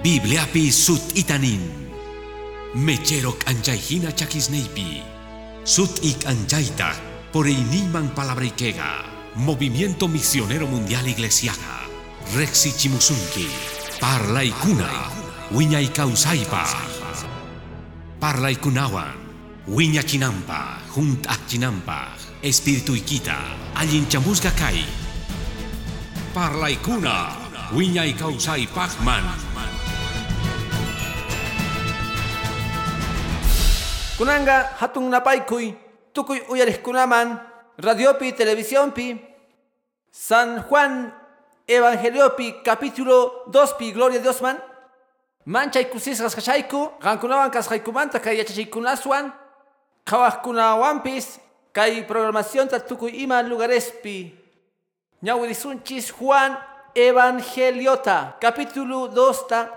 Bibliapi sut itanin. Mecherok anjaihina chakisneipi. Sut ik anjaita por iniman palabrikega. Movimiento Misionero Mundial Iglesiaga. Rexi Chimusunki. Parla ikuna. Wiña ikausaipa. Parla ikunawan. Wiña chinampa. Junt chinampa. Espiritu ikita. Allin chamusga kai. Parla ikuna. Wiña. Kunanga hatun napaykuy tukuy uyariskunaman radiopi televisiónpi San Juan Evangeliopi capítulo 2 pi Gloria a Dios man. Manchay kusisqas kashayku qankunawan kasqaykumanta kay yachachaykunaswan qhawaqkunawanpis kay programacionta tukuy ima lugarespi ñawirisunchis Juan Evangeliota capítulo 2 ta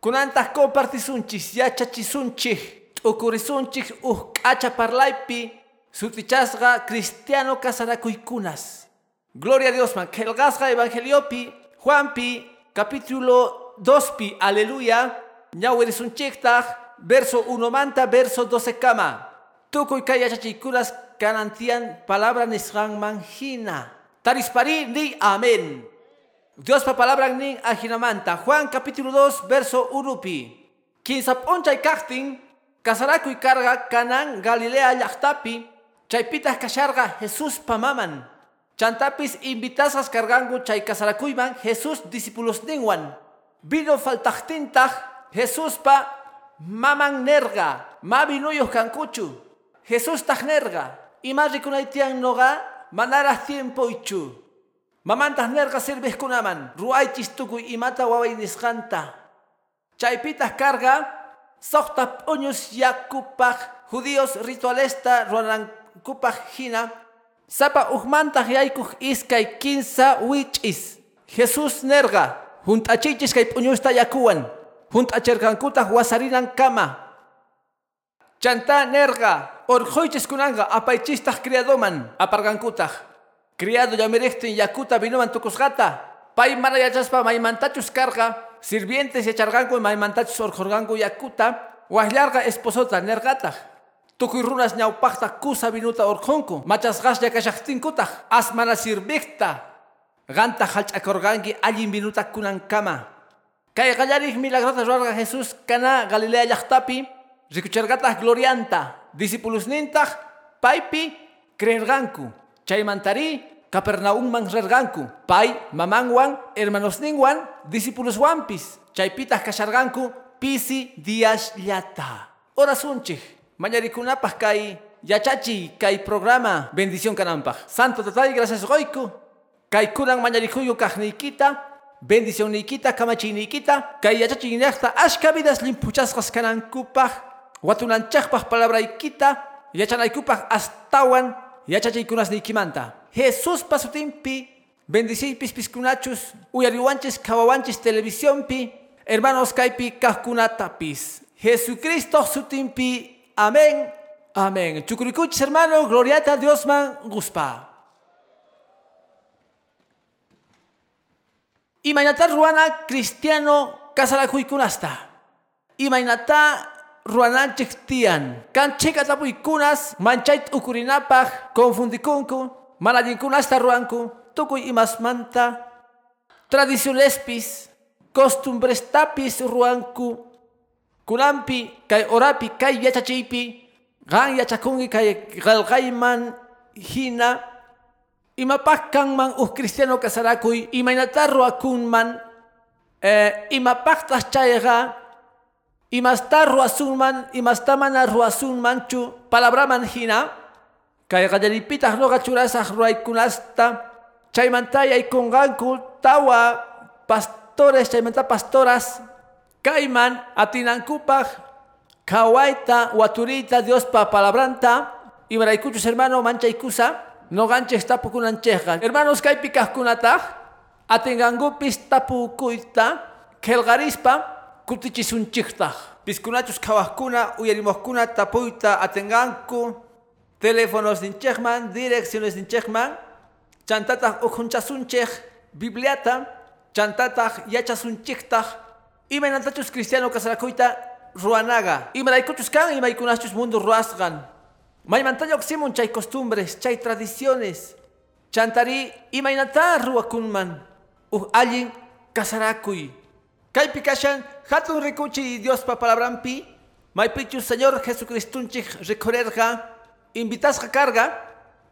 kunantas compartisunchis yachachisunchis ukurisunchik uh k'acha parlaypi sutichasqa cristiano kasarakuikunas. Gloria a Dios man. Kelgasqa evangeliopi Juanpi capítulo 2pi aleluya ñawirisunchiktaq verso 1 manta verso 12 kama. Tukuy kay yachachikunas kanantian palabra nisqan manjina. Tarispari ni amén. Dios pa palabra nin ajinamanta. Juan capítulo 2 verso 1 pi. Quinsa ponchay kaqtin Kasarakuy karga kanan Galilea llaqtapi chaypitas kasharga Jesús pamaman. Chantapis invitasas cargangu chay kasarakuyman Jesús discípulos ningwan. Vino faltaqtintaq Jesús pa maman nerga, mavinuyos kankuchu. Jesús taq nerga, ima noga manara tiempo ichu. Mamantas nerga sirves kunaman, ruaychis tukuy imata waway nisqanta. Chaypitas karga Sokta puñus yakupaj judíos ritualesta ruanankupaj hina sapa uhmantaq yaykuj iskay kinsa wich'is. Jesús nerga hunt'achichis kay puñusta yakuwan hunt'acherkankutaq wasarinan kama. Chanta nerga orqoychis kunanga apaychistaq criadoman apargankutaq criado llamiriktin yakuta vinuman tukusqata pay mana yachaspa maymantachus karqa sirvientes echarganku maymantachus orqorganku yakuta wahlarqa esposota nergataq tukuy runas ñawpaqta kusa vinuta orqunku machasqaslla kashaqtinkutaq asmana sirvikta qanta hallch'akurqanki allin vinuta kunankama kay qallarik milagrota ruarqa Jesús kana Galilea llaqtapi rikucharqataq glorianta. Discipulusnintaq paypi creerqanku chaymantari Capernaumman rerganku, pay mamanwan, hermanosninwan, discípuloswanpis, chaypitas kasharganku, pisi dias llata. Ora sunchik, mañarikunapaj kay yachachi kay programa. Bendición kanampaj. Santo tatay, gracias goiku. Kay kunan mañarikuyu kajnikita, bendición nikita, kamachi nikita, kay yachachi inekta, ashka vidas limpuchaskas kanankupaj, watunanchakpaj palabra ikita, yachanaykupaj astawan, yachachikunas nikimanta. Jesús pasutimpi, bendicipis piscunachus, uyariwanchis kawawanchis televisiónpi, hermanos kaipi kahkunatapis. Jesucristo sutimpi, amén, amén. Chucuricuchis hermano, gloriata Dios man guspa. Imainata ruana cristiano kasarakuikunasta. Imainata ruananchik tian. Kanchika tapuikunas, manchait ukurinapaj, confundikunku, manallinkunasta ruanku, tukuy imasmanta, tradicionespis, costumbrestapis ruanku, kunampi, kay orapi, kay yachachipi, gan yachakungi kay galgayman hina, imapakkan man uh cristiano kasarakuy, imaynata ruakunman, eh, imapaktas chayga, imasta ruasunman, imastamana ruasunmanchu, palabraman hina, kay qallaripitaq nuqa churasaq yaykunqanku tawa pastores chaymanta pastoras kayman atinankupaq kawayta waturiyta Diospa palabranta imaraykuchus hermano manchaykusa noqanchik tapukunanchikqa hermanos kaypi kaqkunataq atinqankupis tapukuyta qillqarispa kutichisunchiktaq piskunachus qhawaqkuna uyarimuqkuna tapuyta atinqanku teléfonos ninchekman, direcciones ninchekman, chantataq ukhunchasunchik, bibliata, chantataq yachasunchiktaq, Imaynatachus cristiano kasarakuyta ruanaga. Imaraykuchus kan imaykunachus mundo ruasgan. Maymantaña oximun chay costumbres, chay tradiciones. Chantari imaynata ruakunman. Uh allin kasarakuy. Kaypi kashan hatun rikuchi Dios pa palabrampi. Maypichus Señor Jesucristunchik recorerga. Invitasga carga.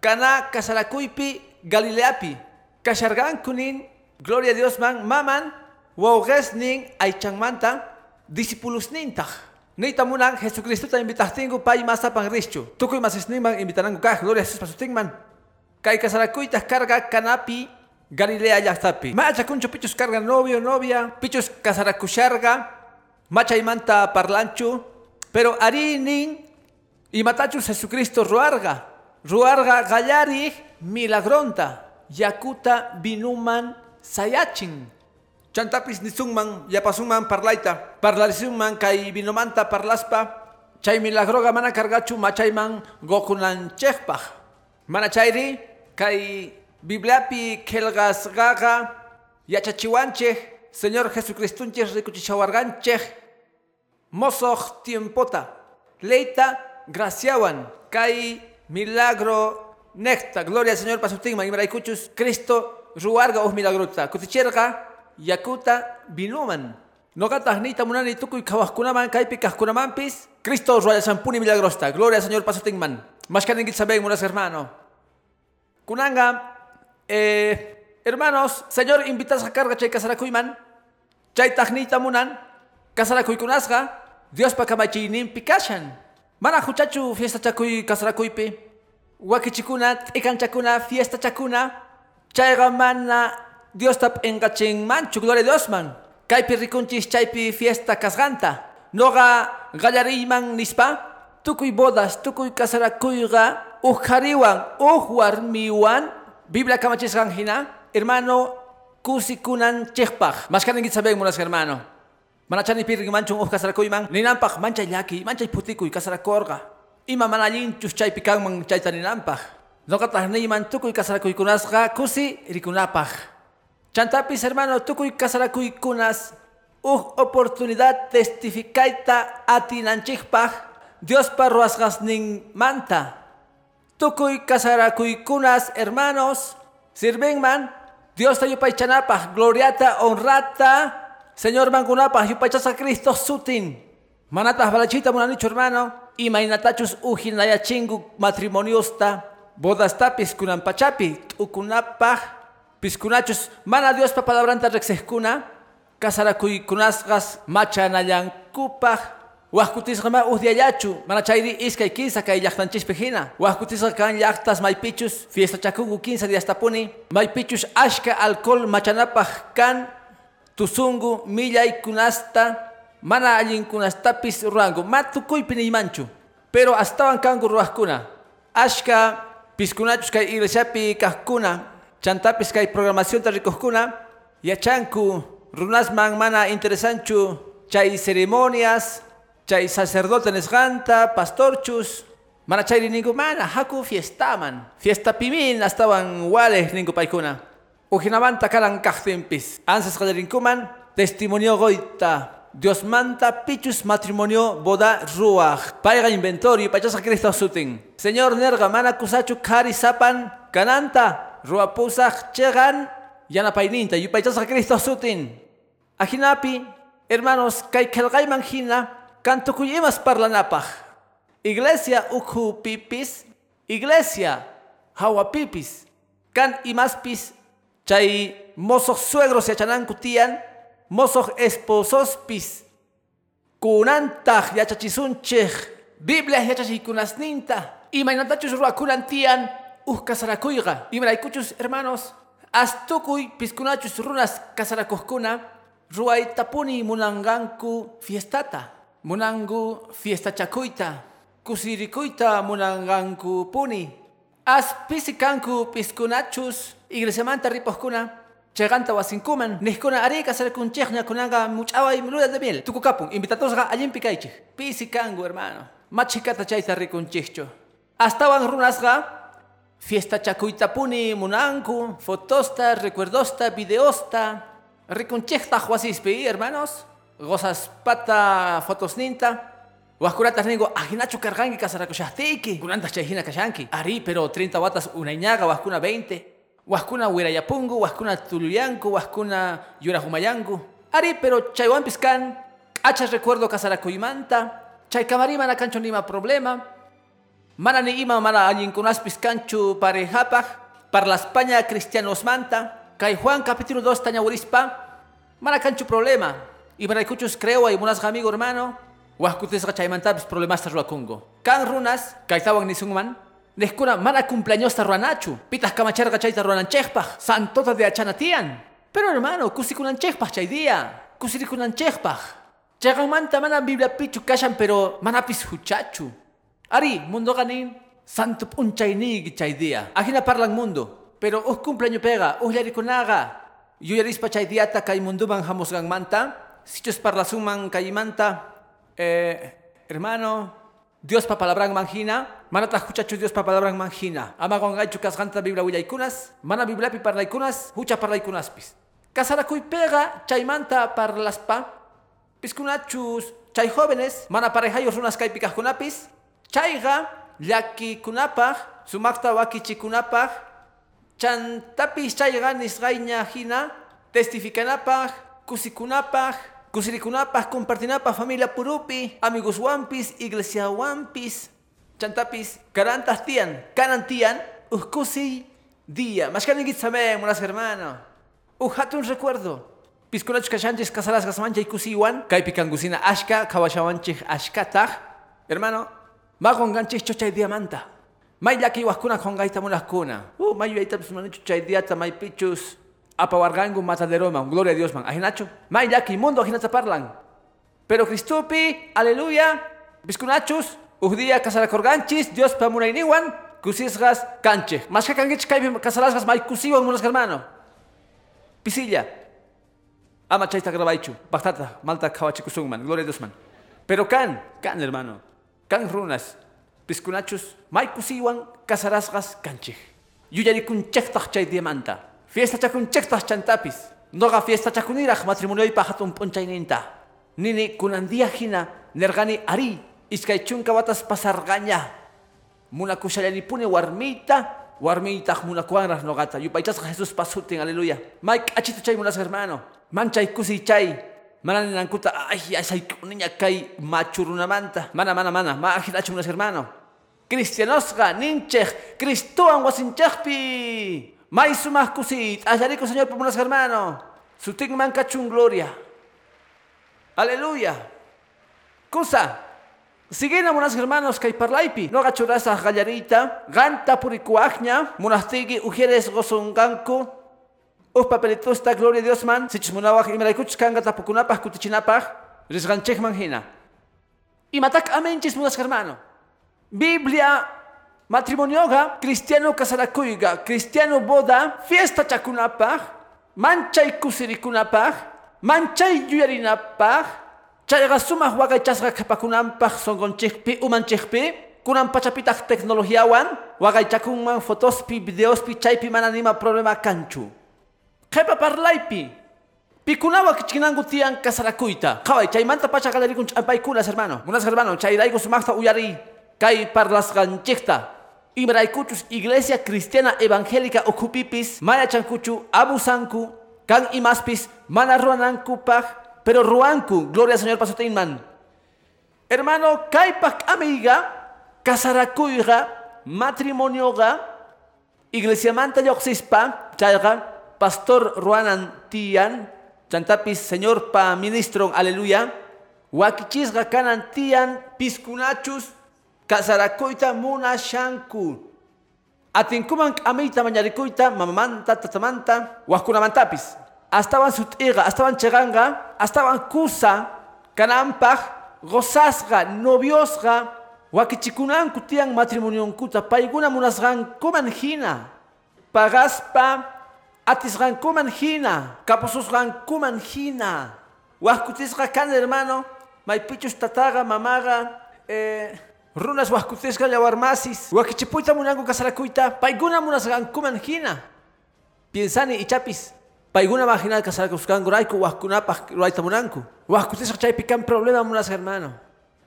Kana kasarakuypi Galileapi. Kashargan kunin. Gloria a Dios man maman. Wauges nin aychangmanta. Discípulos nintah. Nita munang Jesucristo ta invitahtingu pay masa pangrichu. Tukuy masisniman invitanangu kah. Gloria a Jesus pasutingman. Kay kasarakuytas carga kanapi Galilea llaqtapi. Macha kuncho pichus carga novio, novia, pichus kasarakusharga, macha imanta parlanchu, pero arinin y matachus Jesucristo ruarga. Ruarga gallari milagronta, yakuta binuman sayachin. Chantapis nisungman, yapasungman parlaita, parlarisungman kay binumanta parlaspa, chay milagroga mana cargachu machayman gokunan chekpaj. Mana chayri kay Bibliapi kelgas gaga yachachiwanchej Señor Jesucristunchej rikuchishawarganchej mosoh tiempota leita graciawan kay milagro necta gloria al Señor pasutingma imaraykuchus Cristo ruarga uh milagrota. Kuticherga yakuta binuman Nogatah nita munani tukuy kawahkunaman kaypi kahkunamampis Cristo ruayasampuni milagrosta. Gloria al Señor pasutingman mashkaningit saben munas hermano. Kunanga eh, hermanos, Señor, invitas a carga chay kasarakuiman, chay tagnita munan, kasarakuikunasga, Dios pa kamachinin pikashan. Mana huchachu fiesta chakuy kasarakuipi, wakichikuna, ikanchakuna, fiesta chakuna, chayga mana Dios tap engaching manchu, gloria Dios man. Kaypi rikunchis chaypi fiesta kasganta, noga gallariman nispa, tukuy bodas, tukuy kasarakuyga, ujariwan, ujwarmiwan, Biblia kamachisgan hina, hermano, kusikunan chekpaj. Kanin git saben hermano. Manachani pirgi manchung uh kasarakoy man, ninampaj mancha yaki, mancha putikuy kasarakorga. Ima manalin chus chay pikang mang chay taninampaj. Nokatah ni man tukuy kasarakoy kunasga kusi rikunapaj. Chantapis hermano, tukuy kasarakoy kunas, uh oportunidad testificaita atinanchikpaj, Dios parruasgas ning manta. Tukuy kasarakuy kunas, hermanos, sirven man, Dios ta yupay chanapaj, gloriata, honrata, Señor mangunapaj, yupay chasa Cristo sutin. Manatas balachita munanicho hermano, y mainatachus ujinaya chingu matrimoniosta, bodasta piskunan pachapi, ukunapaj, piskunachus, mana Dios pa palabranta rexeskuna, kasarakuy kunasgas, machanayan kupaj, Wahkutisqa ma uhdiayachu, mana chayri iskay kinsa kay llaqtanchispi hina. Wahkutisqa kan llaqtas maypichus, fiesta chakungu kinsa diastapuni, maypichus ashka alcohol machanapaj kan, tusungu millay kunasta, mana allin kunastapis ruangu, matukuypi nimanchu. Pero astawan kangu ruajkuna, ashka piskunachus kay iglesiapi kahkuna, chantapis kay programación tarikuhkuna, yachanku runasman mana interesanchu. Chay ceremonias, chay sacerdote nesganta, pastorchus, mana chayri ningku mana haku fiestaman. Fiesta pimin astawan wale ningku paikuna. Ujinamanta kalan kahtimpis. Ansas kadarinkuman testimonio goita. Dios manta pichus matrimonio boda ruach. Paiga inventorio pachasa Cristo sutin. Señor nerga mana kusachu kari sapan kananta. Ruapusach chegan yana paininta yupachasa Cristo sutin. Ajinapi, hermanos, kay kelgayman hina, Canto kuyimas parlanapaj. Iglesia ukhu pipis, iglesia hawa pipis. Kan imaspis chay mozoh suegros yachananku tiyan, mozoh esposospis. Kunantaj yachachisunchej, Biblia yachachikunasninta. Imaynatachus ruakunan tiyan, uh kasarakuyga. Imaraykuchus hermanos, astukuy piskunachus runas kasarakuhkuna, ruaytapuni munanganku fiestata. Munangu fiesta chakuita, kusirikuita munanganku puni. As pisikanku piskunachus, iglesia manta riposkuna, cheganta wasinkuman, nihkuna arika sarkunchechna kunanga muchawa y menuda de miel. Tukukapun, invitatos ga allin pikaiche. Pisikangu hermano, machikata chaita rikunchicho. Astawan runasga, fiesta chakuita puni munanku, fotosta, recuerdosta, videosta, rikunchechta huasispi, hermanos. gozas pata fotos ninta. Huascuratas ningo, ajinacho cargangi casaracoshastiki. Kunantas chayhina kashanki. Ari, pero 30 watas una iñaga, huascuna 20. Huascuna huirayapungu, huascuna tuluyanku, huascuna yurahumayangu. Ari, pero chaywan piscan, achas recuerdo casaracoimanta. Chay camari mana cancho nima problema. Mana ni ima mana allinkunas piscanchu parejapaj. Para la España cristianos manta. Kay Juan capítulo 2 taña urispa. Mana cancho problema. Y para escuchos creo hay munas amigo hermano. Huascutes gachaymantabis problemas tarruakungo. Kan runas, kaitawan nisungman. Neskuna mana cumpleaños tarruanachu. Pitas kamachar gachay tarruananchejpaj. Santota de achanatian. Pero hermano, kusikunanchejpaj chay día. Kusirikunanchejpaj. Chagan manta mana biblia pichu kashan pero manapis huchachu. Ari, mundo ganin. Santo punchaynig chay día. Ajina parlan mundo. Pero us cumpleaños pega, us yarikunaga. Yuyarispa chay diata kay munduman hamosgan manta. Sichos parlasuman kay manta. Eh, hermano, Dios pa palabra manjina, mana huchachu Dios pa palabra manjina. Ama con gaichu biblia mana biblia pi parlaikunas, hucha parlaikunaspis. Kasara kuy pega, chaymanta parlaspa, piskunachus, chay jóvenes, mana parejayos unas kaipikaj kunapis, chayga, llaki kunapaj, sumakta wakichi kunapaj, chantapis chayga nisgaiña hina, testificanapaj, kusikunapaj, Kusirikunapaj, compartinapaj, familia purupi, amigos wampis, iglesia wampis, chantapis, carantas tian, canan tian, uskusi día. Sabe, monas hermano. Ujate un recuerdo. Piskunachus kashanchis kasalas gasmancha y kusiwan, kaipikangusina ashka, kawashawanchich ashkataj. Hermano, magon ganchich chochay diamanta. May yaki waskuna kongaita munaskuna. Uh, may yaita pismanichu chay diata may pichus. Apawargangu matadero man, gloria a Dios man. Ajinacho, may yaki mundo ajinata parlan. Pero Cristupi, aleluya, biskunachus, uhdía kasarakorganchis, Dios pamunainiwan, kusisgas canche. Más que kaipi kasalasgas may kusiwan munas hermano. Pisilla. Ama chaita grabaichu, bastata, malta kawachikusung man, gloria a Dios man. Pero kan, kan hermano, kan runas, biskunachus, may kusiwan kasarasgas canche. Yuyarikun chektach chay diamanta. Fiesta chakun chektas chantapis. Noga fiesta chakuniraj matrimonio y pajatun ponchaininta. Nini kunandia hina nergani ari iskay chunka batas pasargaña. Muna kushayani pune warmita. Warmita muna kuanras nogata. Yupaitas Jesús pasutin, aleluya. Mike achito chay munas hermano. Manchay kusi chay. Mana nankuta ay ay niña kay machurunamanta. Mana mana mana. Ma ajinachu munas hermano. Cristianosga ninchej. Cristoan wasinchejpi. May sumah kusit, ayarico Señor por unas hermano. Su tigman cachun gloria. Aleluya. Cosa. Siguen unas hermanos que parlaipi. No gachurasa gallarita. Ganta purikuachña. Monastigi ujieres gozonganku. Uf papelitusta gloria Dios man. Si chismunawaj imeraikuch kanga tapukunapaj kutichinapaj. Risganchek manjina. Y matak amenchis unas hermano. Biblia matrimonioga, cristiano casaracuiga, cristiano boda, fiesta chakunapaj, manchay kusirikunapaj, manchay yuyarinapaj, chayga sumaj wagaychasga kapakunampaj songonchikpi umanchikpi, kunan pachapitaj tecnologiawan, wagaychakunman fotospi, videospi, chaypi mananima problema kanchu. Kepa parlaipi, Pikunawa kichinangu tian casaracuita. Kawai, chay manta pacha galerikun champaykunas hermano. Unas hermano, chay daigo sumajta uyari. Kay parlas Iglesia Cristiana Evangélica Okupipis, Maya Chankuchu, Abusanku, Kan Imaspis, Mana Ruananku pero Ruanku, Gloria al Señor Pasoteinman. Hermano, Kaipak Amiga, Casaracuiga, Matrimonioga, Iglesia Manta Yoxispa, Chayga, Pastor Ruanan Tian, Chantapis, Señor Pa Ministro, Aleluya, Wakichisga Kanan Tian, Piscunachus, Kasarakoita muna shanku. Atinkuman amita mañarikuita, mamamanta, tatamanta, wakunamantapis. Astaban sutiga, astaban cheganga, astaban kusa, kanampaj, gozasga, noviosga, wakichikunan kutian matrimonio kuta, paiguna munasgan kuman hina. Pagaspa, atisgan kuman hina, kaposusgan kuman hina. Wakutisga kan hermano, maipichus tataga, mamaga, eh, runas wahkutesga llawarmasis wakichipuita munanku kasarakuita paiguna munasgankuman hina piensani ichapis Paiguna marginal kasarakuskanku rayku wajkunapaq ruayta munanku. Wajkutisqa chaypi kan problema munas hermano.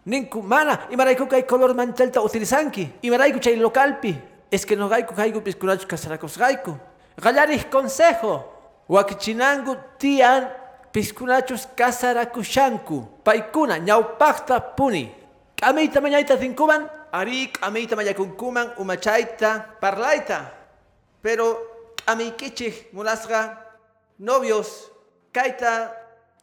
Ninku mana imarayku kay color manchalta utilizanki. Imarayku chay localpi. Es que no gayku kayku piskunachu kasarakusqayku. Qallaris consejo. Wakichinanku tian piskunachus kasarakushanku. Paikuna ñawpaqta puni. K'amiyta mañayta cinkuman. Ari k'amiyta mañakunkuman umachayta parlayta. Pero k'amiykichik munasqa novios kayta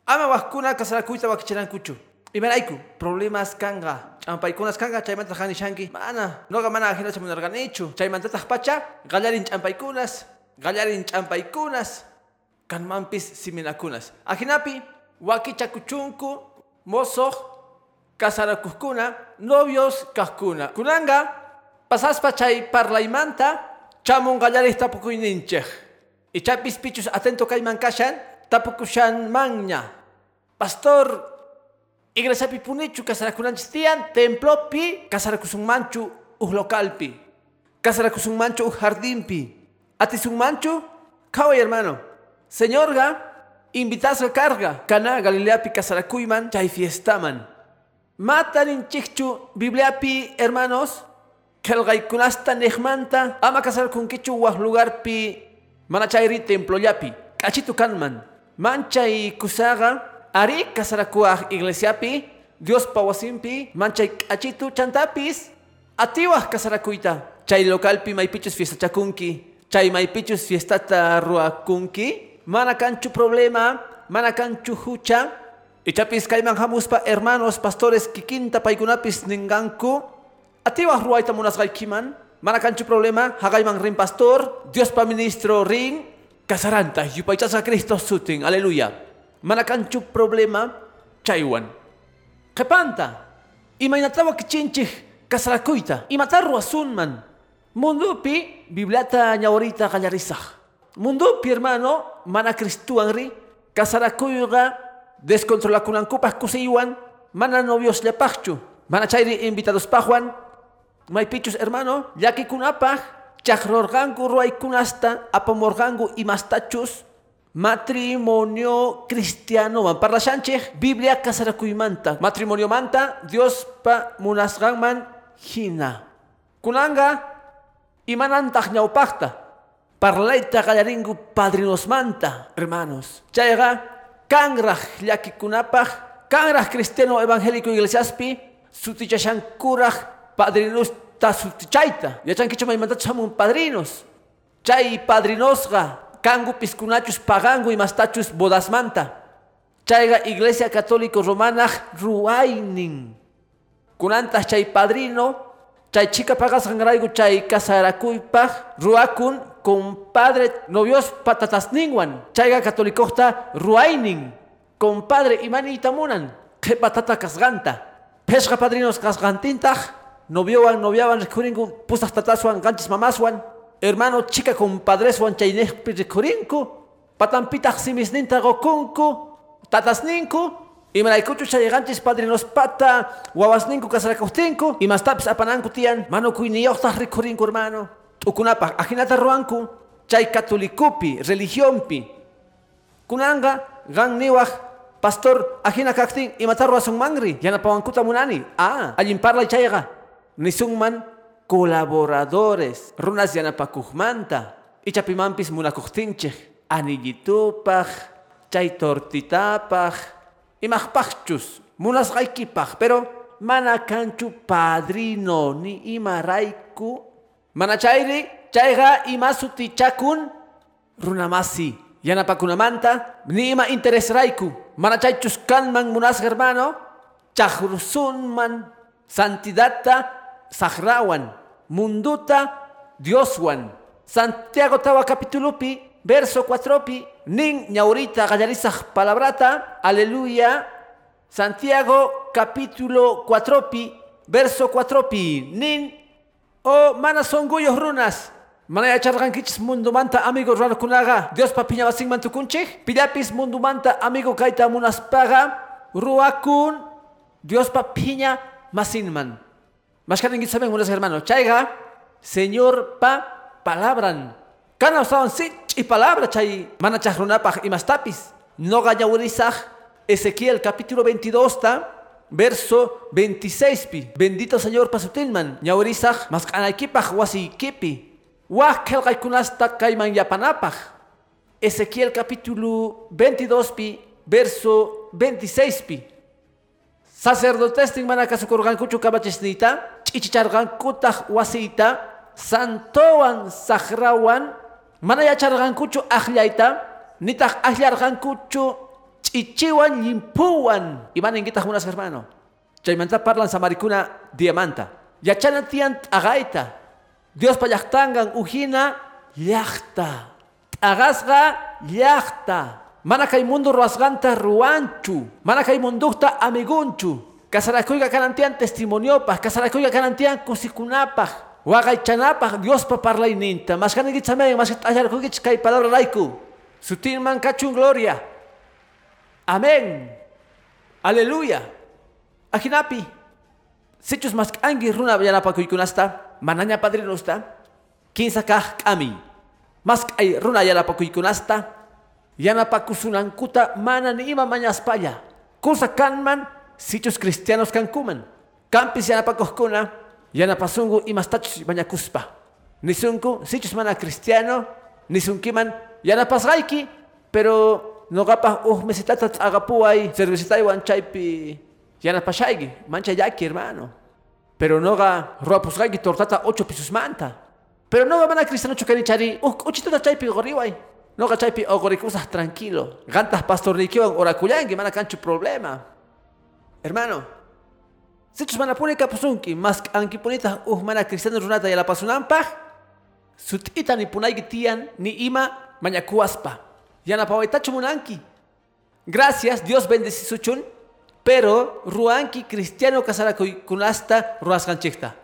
ama wajkuna kasarakuyta wakichinankuchu. Imarayku problemas kanga. Champaykunas kanga chaymanta hanishanki. Mana, noqa mana ajinacha munarganichu. Chaymantataq pacha qallarin champaykunas, qallarin champaykunas, kanmanpis siminakunas. Ajinapi wakichakuchunku mosoq kasarakuskuna, novios kajkuna. Kunanga pasaspa chay parlaymanta chamun qallaris tapukuyninchej. Y chapis pichus atento kayman kashan tapukushan manña. Pastor iglesia punichu kasarakunanchis tiyan templopi kasarakusunmanchu uj localpi. Kasarakusunmanchu uj jardinpi. Atisunmanchu kaway hermano. Señorga invitasqa karga kana Galileapi kasarakuyman chay fiestaman. Mataninchikchu Bibliapi hermanos kelqaykunasta nijmanta ama kasarakunkichu waj lugarpi mana chayri templollapi k'achitu kanman manchay kusaqa ari kasarakuaj iglesiapi Diospa wasinpi manchay k'achitu chantapis atiwaj kasarakuyta chay localpi maypichus fiestachakunki chay maypichus fiestata ruakunki mana kanchu problema mana kanchu hucha ichapis kayman hamuspa hermanos pastores kikinta paykunapis ninganku atiwaj ruayta munasqaykiman mana kanchu problema haqayman rin pastor Diospa ministro rin kasaranta yupaychasqa Cristo sutin aleluya. Mana kanchu problema chaywan. Qepanta imaynatawa kichinchik kasarakuyta imata ruasunman mundupi bibliata ñawarita qallarisaq mundupi hermano mana cristuwan ri kasarakuyqa descontrolakunankupaq kusiywan mana novios llapaqchu mana chayri invitadospaqwan maypichus hermano llakikunapaq chaqrorqanku ruaykunasta apamorqanku imastachus matrimonio cristianoman parlashanchik biblia kasarakuymanta matrimoniomanta diospa munasqanman hina kunanga imanantaq ñawpaqta parlayta qallarinku padrinosmanta hermanos. Chayqa kanraq llakikunapaq kanraq cristiano evangélico iglesiaspi sutichashankuraq padrinusta sutichayta yachankichu maymantachu hamun padrinos. Chay padrinosqa kangu piskunachus pagangu imastachus bodasmanta. Chayqa iglesia católico romanaq ruaynin kunantas chay padrino chay chica pagasqanrayku chay kasarakuypaq ruakun compadre novios patatasninwan chayqa catolicoqta ruaynin compadre imaniyta munan qhipa tata kasqanta peshqa padrinos kasqantintaq noviowan noviawan rikurinku pusaq tataswan qanchis mamaswan hermano chica compadreswan chaynejpi rikurinku patampitaq simisninta qokunku tatasninku. Imaraykuchu chay qanchis padrinospata wawasninku kasarakuqtinku imastapis apananku tiyan manukuyniyoqtaq rikurinku hermano t'ukunapaq ajinata ruwanku chay catolicupi religionpi. Kunanga qan niwaq pastor ajina kaqtin imata ruwasunmanri yanapawankuta munani. Ah allin parlay chayqa nisunman colaboradores runas yanapakuqmanta. Ichapimanpis munakuqtinchik anillitupaq chay tortitapaq imaqpaqchus munasqaykipaq pero mana kanchu padrino ni imarayku mana chayri chayqa ima sutichakun runamasi. Yanapakunamanta ni ima interesrayku mana chaychus kanman munasqa hermano chaqrusunman santidadta saqrawan munduta Dioswan. Santiago tawa capítulopi verso 4pi nin ñaurita qallarisaq palabrata aleluya. Santiago capítulo 4pi verso 4pi nin o mana songoyos runas. Mana yacharqankichis mundumanta amigo runakunaqa Diospa piñawasinman tukunchik pillapis mundumanta amigo kayta munaspaqa ruakun Diospa piña masinman mashkaninki saben unas hermanos chayqa Señor pa palabran. Kana usawan si y palabra chay. Mana chajrunapaj imastapis. No gañawurisaj Ezequiel capítulo 22 ta verso 26 pi. Bendito Señor pasutilman. Ñawurisaj mas kanaykipaj wasi kipi. Wah kelqaykunasta kayman yapanapaj. Ezequiel capítulo 22 pi verso 26 pi. Sacerdotes ting mana kasukurgankuchu kabachisnita, chichichargankutaj wasita, santowan sahrawan, mana yachargankuchu ahllaita, nitah ahllargankuchu chichiwan limpuwan. Iman ingitah unas hermano. Chaymanta parlan samaricuna diamanta. Yachana tian agaita. Dios payaktangan ujina llakta. Agasga llakta. Mana kay mundo ruasganta ruanchu. Mana kay mundukta amigunchu. Kasarakuyga kanantian testimoniopas. Kasarakuyga kanantian kusikunapaj. Wagay chanapaj Dios pa parlaininta. Mas kanigit samay, mas ayarkugich kay palabra laiku. Sutin man kachun gloria. Amén. Aleluya. Ajinapi. Sichus mas angi runa yanapa kuykunasta. Mananya padrinusta. Kinsa kah kami. Mas ay runa yanapa kuykunasta. Yanapakusunankuta mana ni ima mañaspaya. Kusa kanman sichus cristianos kankuman. Campis yanapakuskuna yanapasungu imastachus mañakuspa. Nisunku sichus mana cristiano nisunkiman yanapasgaiki pero nogapa uh mesitata agapuay cervecitaiwan chaypi yanapashaygi mancha yaki hermano. Pero noga ruapusgaiki tortata ocho pisos manta. Pero noga mana cristiano chukanichari uh uchitata chaypi goriway. No cachaipi ogorikusas tranquilo. Gantas pastornikiwan orakuyangi mana cancho problema. Hermano, sichus mana puni kapusunki, mas ankipunitas uh mana cristiano runata yala pasunampaj, sutita ni punayki tian ni ima mañakuaspa. Yana pawaitachu munanki. Gracias, Dios bendice suchun, pero ruanki cristiano kasarakunasta ruasganchikta.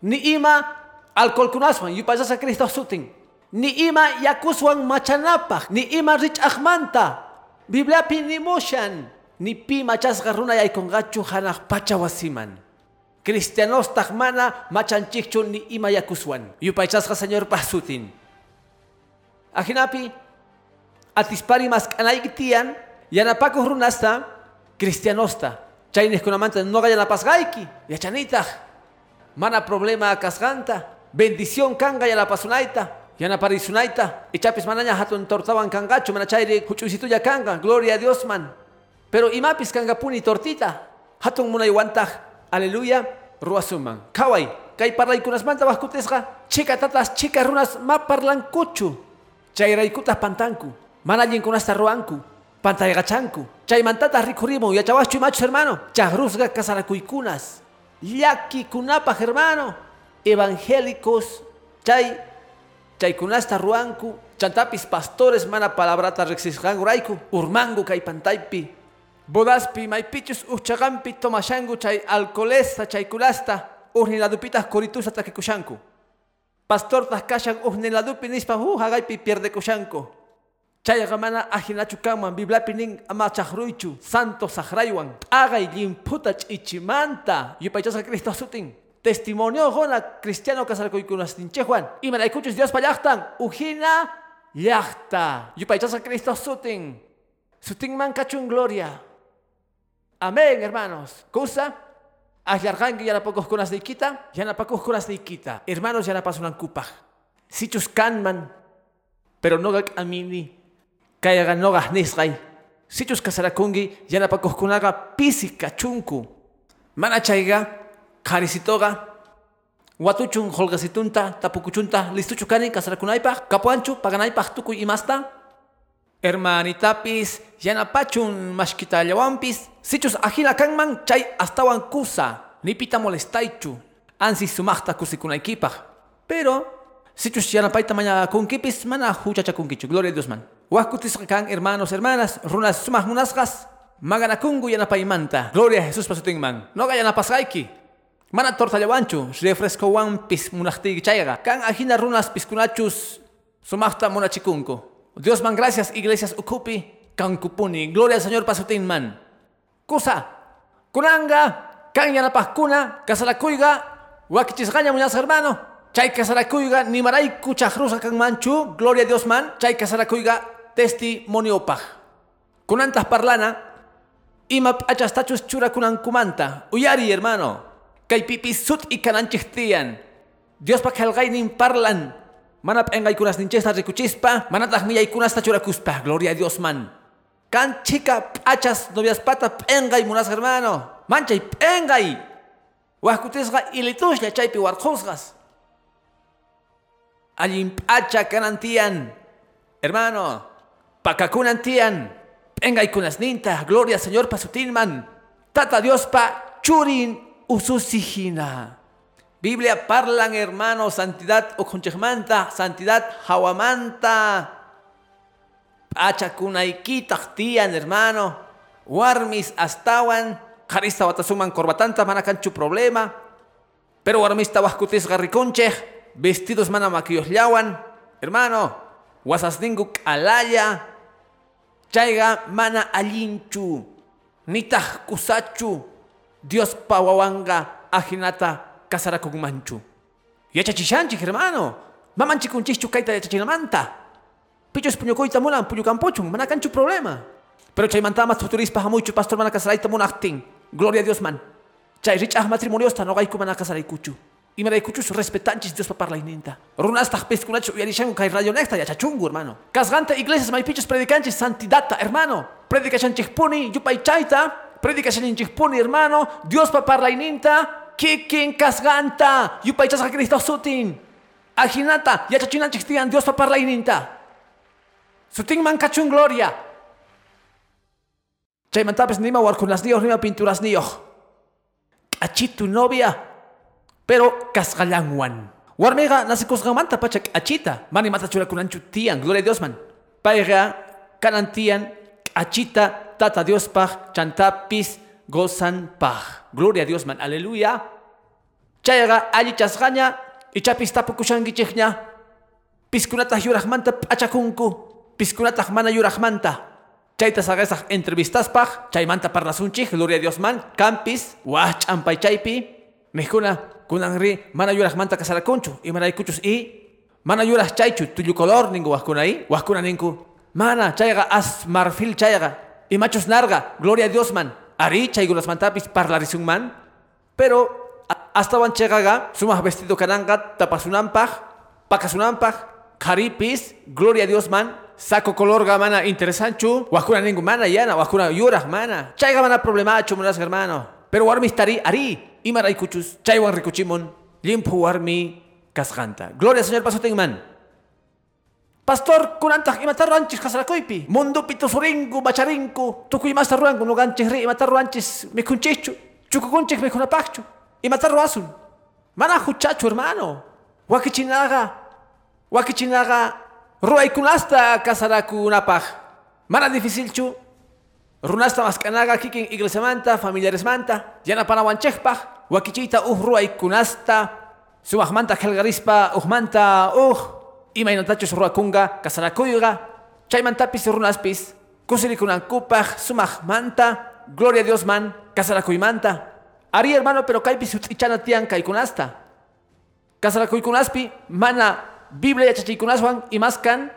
Ni ima alcohol kunasman, yupayasa Cristo sutin ni ima yakuswan machanapaj, ni ima rich ahmanta, Biblia pinimoshan, ni pi machasqa runa yaykunqachu hanaq pacha wasiman. Cristianos tajmana machanchikchu ni ima yakuswan. Yupaychasqa señor pasutin. Ajinapi, atispari mas k'anaykitian, yanapakuq runasta, cristianosta. Chayniskunamanta noqa yanapasqayki, yachanitaq. Mana problema kasqanta, bendición kanga yanapasunayta. Yana parisunaita, ichapis manaña hatun tortawan kangachu, mana chayri huchusituya kanga, gloria a Dios man. Pero imapis kanga puni tortita, hatun munaywantaj, aleluya, ruasuman. Kawai, kay parlaykunas manta wajkutesqa, chika tatas, chika runas ma parlankuchu. Chay raykutas pantanku, mana llinkunasta ruanku, pantallgachanku. Chay mantatas rikurimu, yachawaschu machos hermano, chagrusga kasarakuykunas. Llaki kunapaj hermano, evangélicos, chay chaykunasta ruanku chantapis pastores mana palabrata riqsisqanrayku urmangu kay pantaypi bodaspi maypichus uchaqanpi tomashangu chay alcoholesta chaykunasta uhniladupitaq kuritusa takikushanku pastortaq kashan uhniladupi nispa uh haqaypi pierdekushanku chayqa mana ajinachu kanman bibliapi nin ama chaqruychu santo saqraywan p'aqay llimputa ch'ichimanta yupaychasqa Cristo sutin testimonio gona cristiano kasarkuykunas ninchejuan. Imanaykuchus Dios payachtan. Ujina yachta. Yupaychasa Cristo sutin. Sutin man kachun gloria. Amén, hermanos. Kusa. Kunas de ikita. Hermanos yanapasunan kupaj. Sichus kanman. Pero no gak Kaya no nisgay. Sichus kasarakungi yanapakos kunaga pisi kachunku. Mana chayga karisitoga watuchun holgasitunta tapukuchunta listuchu kani kasarakunaypaq kapuanchu paganaypaq tukuy imasta hermanitapis yanapachun mashkitallawanpis sichus ajila kanman chay astawan kusa nipita molestaychu ansi sumaqta kusikunaykipaq pero sichus yanapayta mañakunkipis mana huchachakunkichu gloria a Dios man. Kan hermanos hermanas runas sumaq munasqas maganakungu yanapaymanta gloria a Jesús pasutinman noqa yanapasqayki Mana tortallawanchu, refrescowanpis munaqtiyki chayqa. Kan ajina runas piskunachus sumaqta munachikunku. Dios man gracias iglesias ukupi kankupuni. Gloria al Señor pasutin man. Kusa, kunanga, kan yanapajkuna, kasalakuyga, wakichisqaña muñas hermano. Chay kasarakuyga nimarayku chajrusa kan manchu, gloria a Dios man, chay kasarakuyga testimonio paj. Kunantas parlana, ima achastachus chura kumanta. Uyari hermano, kay pipis sut y kananchichtian. Dios pa kalgainin parlan. Manap engay kunas ninchesta rikuchispa, manatah miyay kunas tachurakuspa, gloria a Dios man. Kan chica achas novias pata engay munas hermano. Manchay engay. Wahkutisga ilitushya chaypi warqusgas. Allin pacha kanantian. Hermano, pakakunantian. Engay kunas ninta, gloria Señor pasutinman. Tata Dios pa churin ususijina. Biblia parlan hermano santidad o conchemanta, santidad hawamanta. Tiyan hermano. Warmis astawan. Karista watasuman corbatanta manakanchu problema. Pero warmista waskutis garriconchej. Vestidos mana maquilloslawan. Hermano. Wasasningu alaya. Chaiga mana alinchu. Nitah kusachu. Dios pawawanga ajinata kasarakum manchu. Yachachishanchik hermano. Mamanchikunchichu kaita yachachinamanta. Pichos puñukoita munan puñukampochun. Manakanchu problema. Pero chay mantamas tuturispa hamuchu pastor mana kasaraita munachtin. Gloria a Dios man. Chay richah matrimonios ta no gaiku mana kasaraykuchu. Y maraykuchus respetanchis Dios pa parlaininta. Runastah peskunachu yarishangu kay radio necta yachachungu hermano. Kasganta iglesias maypichos predicanchis santidata hermano. Predicachanchik puni yupay chayta. Predicachanchik puni hermano. Dios pa parlaininta. Kikin kasganta. Yupay chasga Cristo sutin. Ajinata yachachinanchik tiyan Dios pa parlaininta. Sutin man kachun gloria. Chay mantapes nima warkunas niyoh nima pinturas niyoh. Achitu novia. Pero kasgalanwan. Warmega nasikusgamanta pachak achita. Mani matachura kunanchu tiyan. Gloria a Dios man. Paiga kanantian achita tata Dios paj chantapis gozan paj. Gloria a Dios man. Aleluya. Chayga alli chasgaña y chapis tapukushangichikña. Piskunata yurajmanta pachakunku. Piskunata mana yurajmanta. Chayta sagasaj entrevistaspaj, chaymanta parlasunchik, gloria a Dios man, campis, wah champay chaypi, mejkuna kunanri mana yurajmanta kasarakunchu, y mana kuchus y mana yuraj chaychu, tuyu color ningu wahkuna y, wahkuna ninku, mana chayga as marfil chayga, y machos narga, gloria a Dios man, ari chaygulas mantapis parlarisun man, pero hasta wan chegaga, sumah vestido kananga, tapasunampaj, pakasunampaj, karipis, gloria a Dios man, saco color gamana interesanchu, wakuna ningún mana yana, wakuna yuraj mana. Chay gamana problemachu munas hermano. Pero warmi stari ari, imaray kuchus, chay wan rikuchimon, warmi kasganta. Gloria Señor pasotingman. Pastor kunantah imatarro anchis kasarakoypi. Mundo pito suringu, macharinku, tukuy masta ruangu no ganchis ri imatarro anchis mikunchichu, chukukunchik mikunapakchu. Imatarro asun. Mana huchachu hermano. Wakichinaga. Wakichinaga ruaykunasta kasarakunapaj. Mana dificilchu. Runasta maskanaga kikin iglesia manta, familiares manta, yana panawanchekpaj, wakichita uh ruaykunasta, sumajmanta helgarispa uhmanta uh, imaynantachus ruakunga kasarakuyga, chaymantapis runaspis, kusirikunankupaj, sumajmanta, gloria a Dios man, kasarakuymanta. Ari hermano, pero kaypis ut'ichana tiyan kaykunasta. Kasarakuykunaspi, mana Biblia yachachiykunaswan imaskan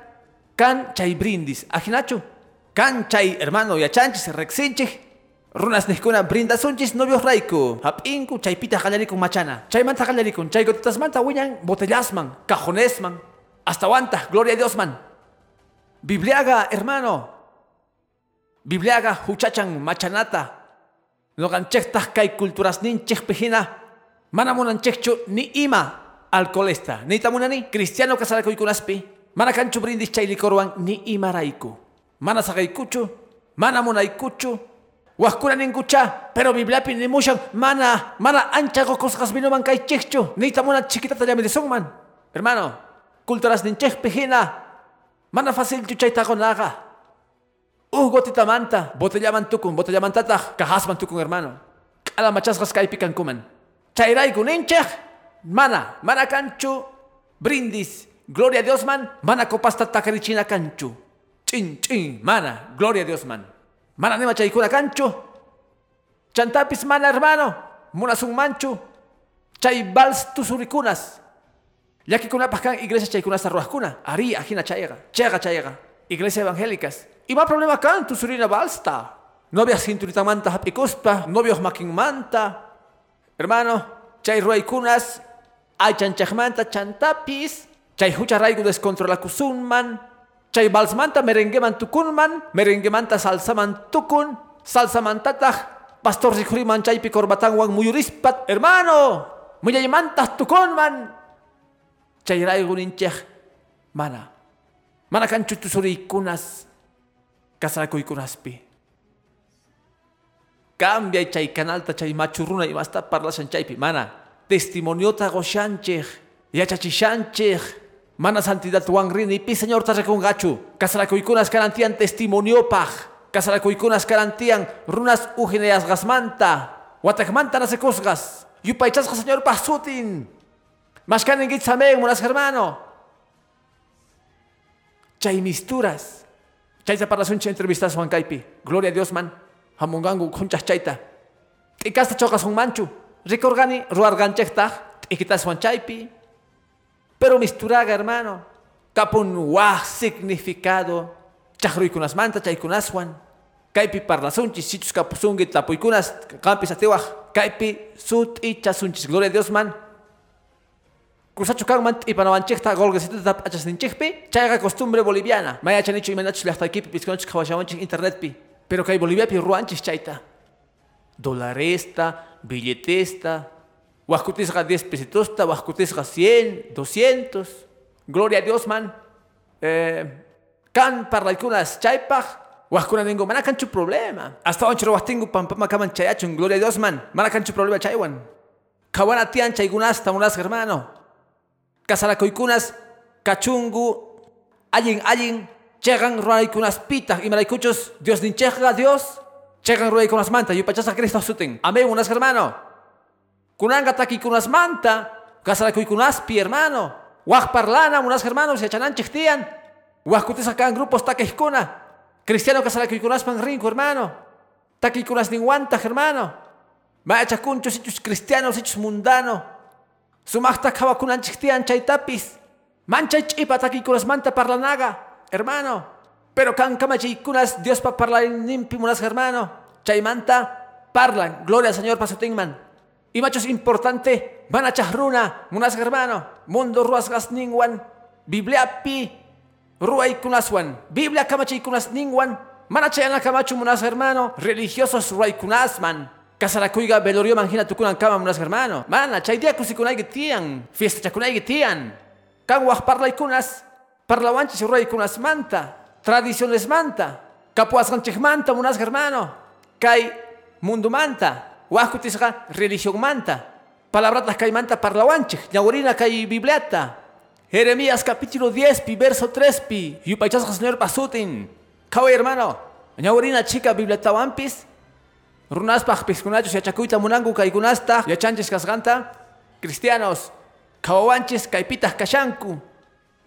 kan chay brindis. Ajinachu. Kan chay hermano yachanchis rexinchik. Runas nihkuna brindasunchis novios raiku. Hapinku chaypita qallarikun machana. Chaymanta qallarikun. Chay gotitasmanta wiñan botellasman, cajonesman. Hasta wanta, gloria a Dios man. Bibliaga, hermano. Bibliaga huchachan machanata. Noganchektaj kay culturas ninchik pijina. Manamunanchekchu ni ima alcoholesta. Ni tamunani, cristiano kasarakuikunaspi. Mana kanchu brindis chay licorwan ni imaraiku. Mana sagaikuchu, mana munaykuchu. Wahkuna ningucha, pero bibliapi ni mushan, mana, mana ancha gokosgas minuman kay chichu. Ni tamuna chiquitata sungman. Hermano, culturas ninchek pejina. Mana fácil chuchay tagonaga. Uh gotitamanta, botellaman tukun, botellaman tatah, kahasman tukun hermano. Ala machasgas kay pikan kuman. Chayraiku ninchek, mana, mana canchu, brindis, gloria a Dios man, mana copasta takarichina canchu, chin mana, gloria a Dios man, mana nema chaykuna canchu, chantapis mana hermano, munas un manchu, chay vals tusuricunas, Yaki kunapas kan iglesia chaykunasta ruwajkuna. Ari ajina chayga. Chayga chayga. Iglesia evangélicas. Y más problema kan tu surina balsta. Novias cinturitαμanta hapikuspa. Novios makinmanta. Hermano, chay ruaykunas. Ay chanchajmanta chantapis. Chay hucharaygu descontrola kusunman. Chay balsmanta merengeman tukunman. Merengemanta salsaman tukun. Salsamantataj. Pastor Rikuriman chaypi korbatanwan muyurispat. Hermano, muyaymantas tukunman. Chayraygu ninchej mana. Mana kanchu tusuriykunas. Kasarakuykунaspi. Cambia chay canalta chay machurruna imasta parlashan chaypi mana. Testimoniota goshanchej. Yachachishanchej. Mana santidad rini pi señor tarekungachu. Kasarakuykуnas karantian testimoniopaj. Kasarakuykуnas karantian runas ujineas gasmanta. Watakmanta nasekusgas. Yupaychasqa señor pasutin. Mashkanin gitzamen, munas hermano. Chay misturas. Chay zaparasuncha entrevistas Juan Caipi. Gloria a Dios, man. Hamungangu kunchas chayta. Tikasta chocas un manchu. Ricorgani ruarganchekta. Ikitas Juan Chaipi. Pero misturaga, hermano. Kapun wah significado. Chahruikunas manta, chaykunaswan. Kaipi parlasunchis, sichus kapusungit, tapuikunas, campis atiwaj. Kaipi sut y chasunchis. Gloria a Dios, man. Cruzacho kangman y panawanchekta golgesita tap achasninchekpi. Chayga costumbre boliviana. Maya chanicho y menachos hasta aquí pisconchik kawachawanchik internet pi. Pero kay Bolivia pi ruanchis chayta. Dolaresta, billetesta. Huascutisga 10 pesitosta, huascutisga 100, 200. Gloria a Dios, man. Eh, kan parlaikunas chaypaj. Huascuna ningo, mana canchu problema. Hasta onchero huastingu pampama kaman chayachun. Gloria a Dios, man. Mana canchu problema chaywan. Kawana tian chaygunasta unas hermano. Kasarakuikunas kachungu allin allin chegan ruaykunas pita y maraykuchos Dios ninchega Dios chegan ruaykunas manta yupachasa Cristo sutin amén unas hermano kunanga takikunas manta kasarakuikunaspi hermano waj parlana unas hermanos yachanan chechtian waj kutisa kan grupos takejkuna cristiano kasarakuikunaspan rinku hermano takikunas ninguanta hermano Macha kunchos hechos cristianos hechos mundanos Sumachta kawakunanchik tian chaytapis. Manchay ch'ipa takikunasmanta parlanaga, hermano. Pero kan kamachikunas Dios pa parlar nimpi munas hermano. Chaymanta parlan, gloria al Señor pasutingman. Y machos importante, van a munas hermano. Mundo ruas gas ningwan. Biblia pi, ruay kunaswan. Biblia kamachikunas ningwan. Mana chayana kamachu munas hermano. Religiosos ruay kunasman. Kasarakuiga velorio manjina tukunan kama munas hermano. Mana, chay dia kusikunay gitian. Fiesta chakunay gitian. Kan wah parlay kunas. Parlawanchis ruay kunas manta. Tradiciones manta. Kapuasganchik manta munas hermano. Kay mundo manta. Wah kutisga religión manta. Palabratas kay manta parlawanchik. Ñaurina kay bibliata. Jeremías capítulo 10 pi verso 3 pi. Yupaychasga señor pasutin. Kawai hermano. Ñaurina chica bibliata wampis. Runaspaj piskunachos yachakuyta munangu kaykunasta yachanchis kasganta cristianos kawawanchis kaypitah kashanku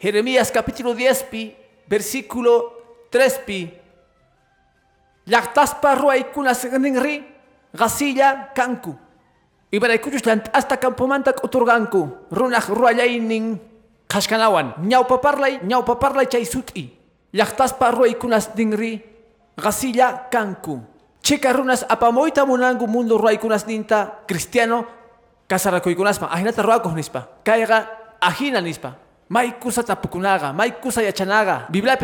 Jeremías capítulo 10 pi versículo 3 pi llaqtaspa ruaykunas ninri Rasilla Kanku. Y para escuchustan hasta Campomanta otorganku, runa ruaynin kashkanawan, ñaupaparlay ñaupaparlay caysuti. Yxtasparroi kunas dingri, Rasilla Kanku. Checa runas apamoyta munangu mundo ruay kunas ninta cristiano casaraco kunaspa. Ajinata ruda kunispa. Kaiga, ajina nispa. Maikusata pukunaga, maikusaya chanaga. Vivla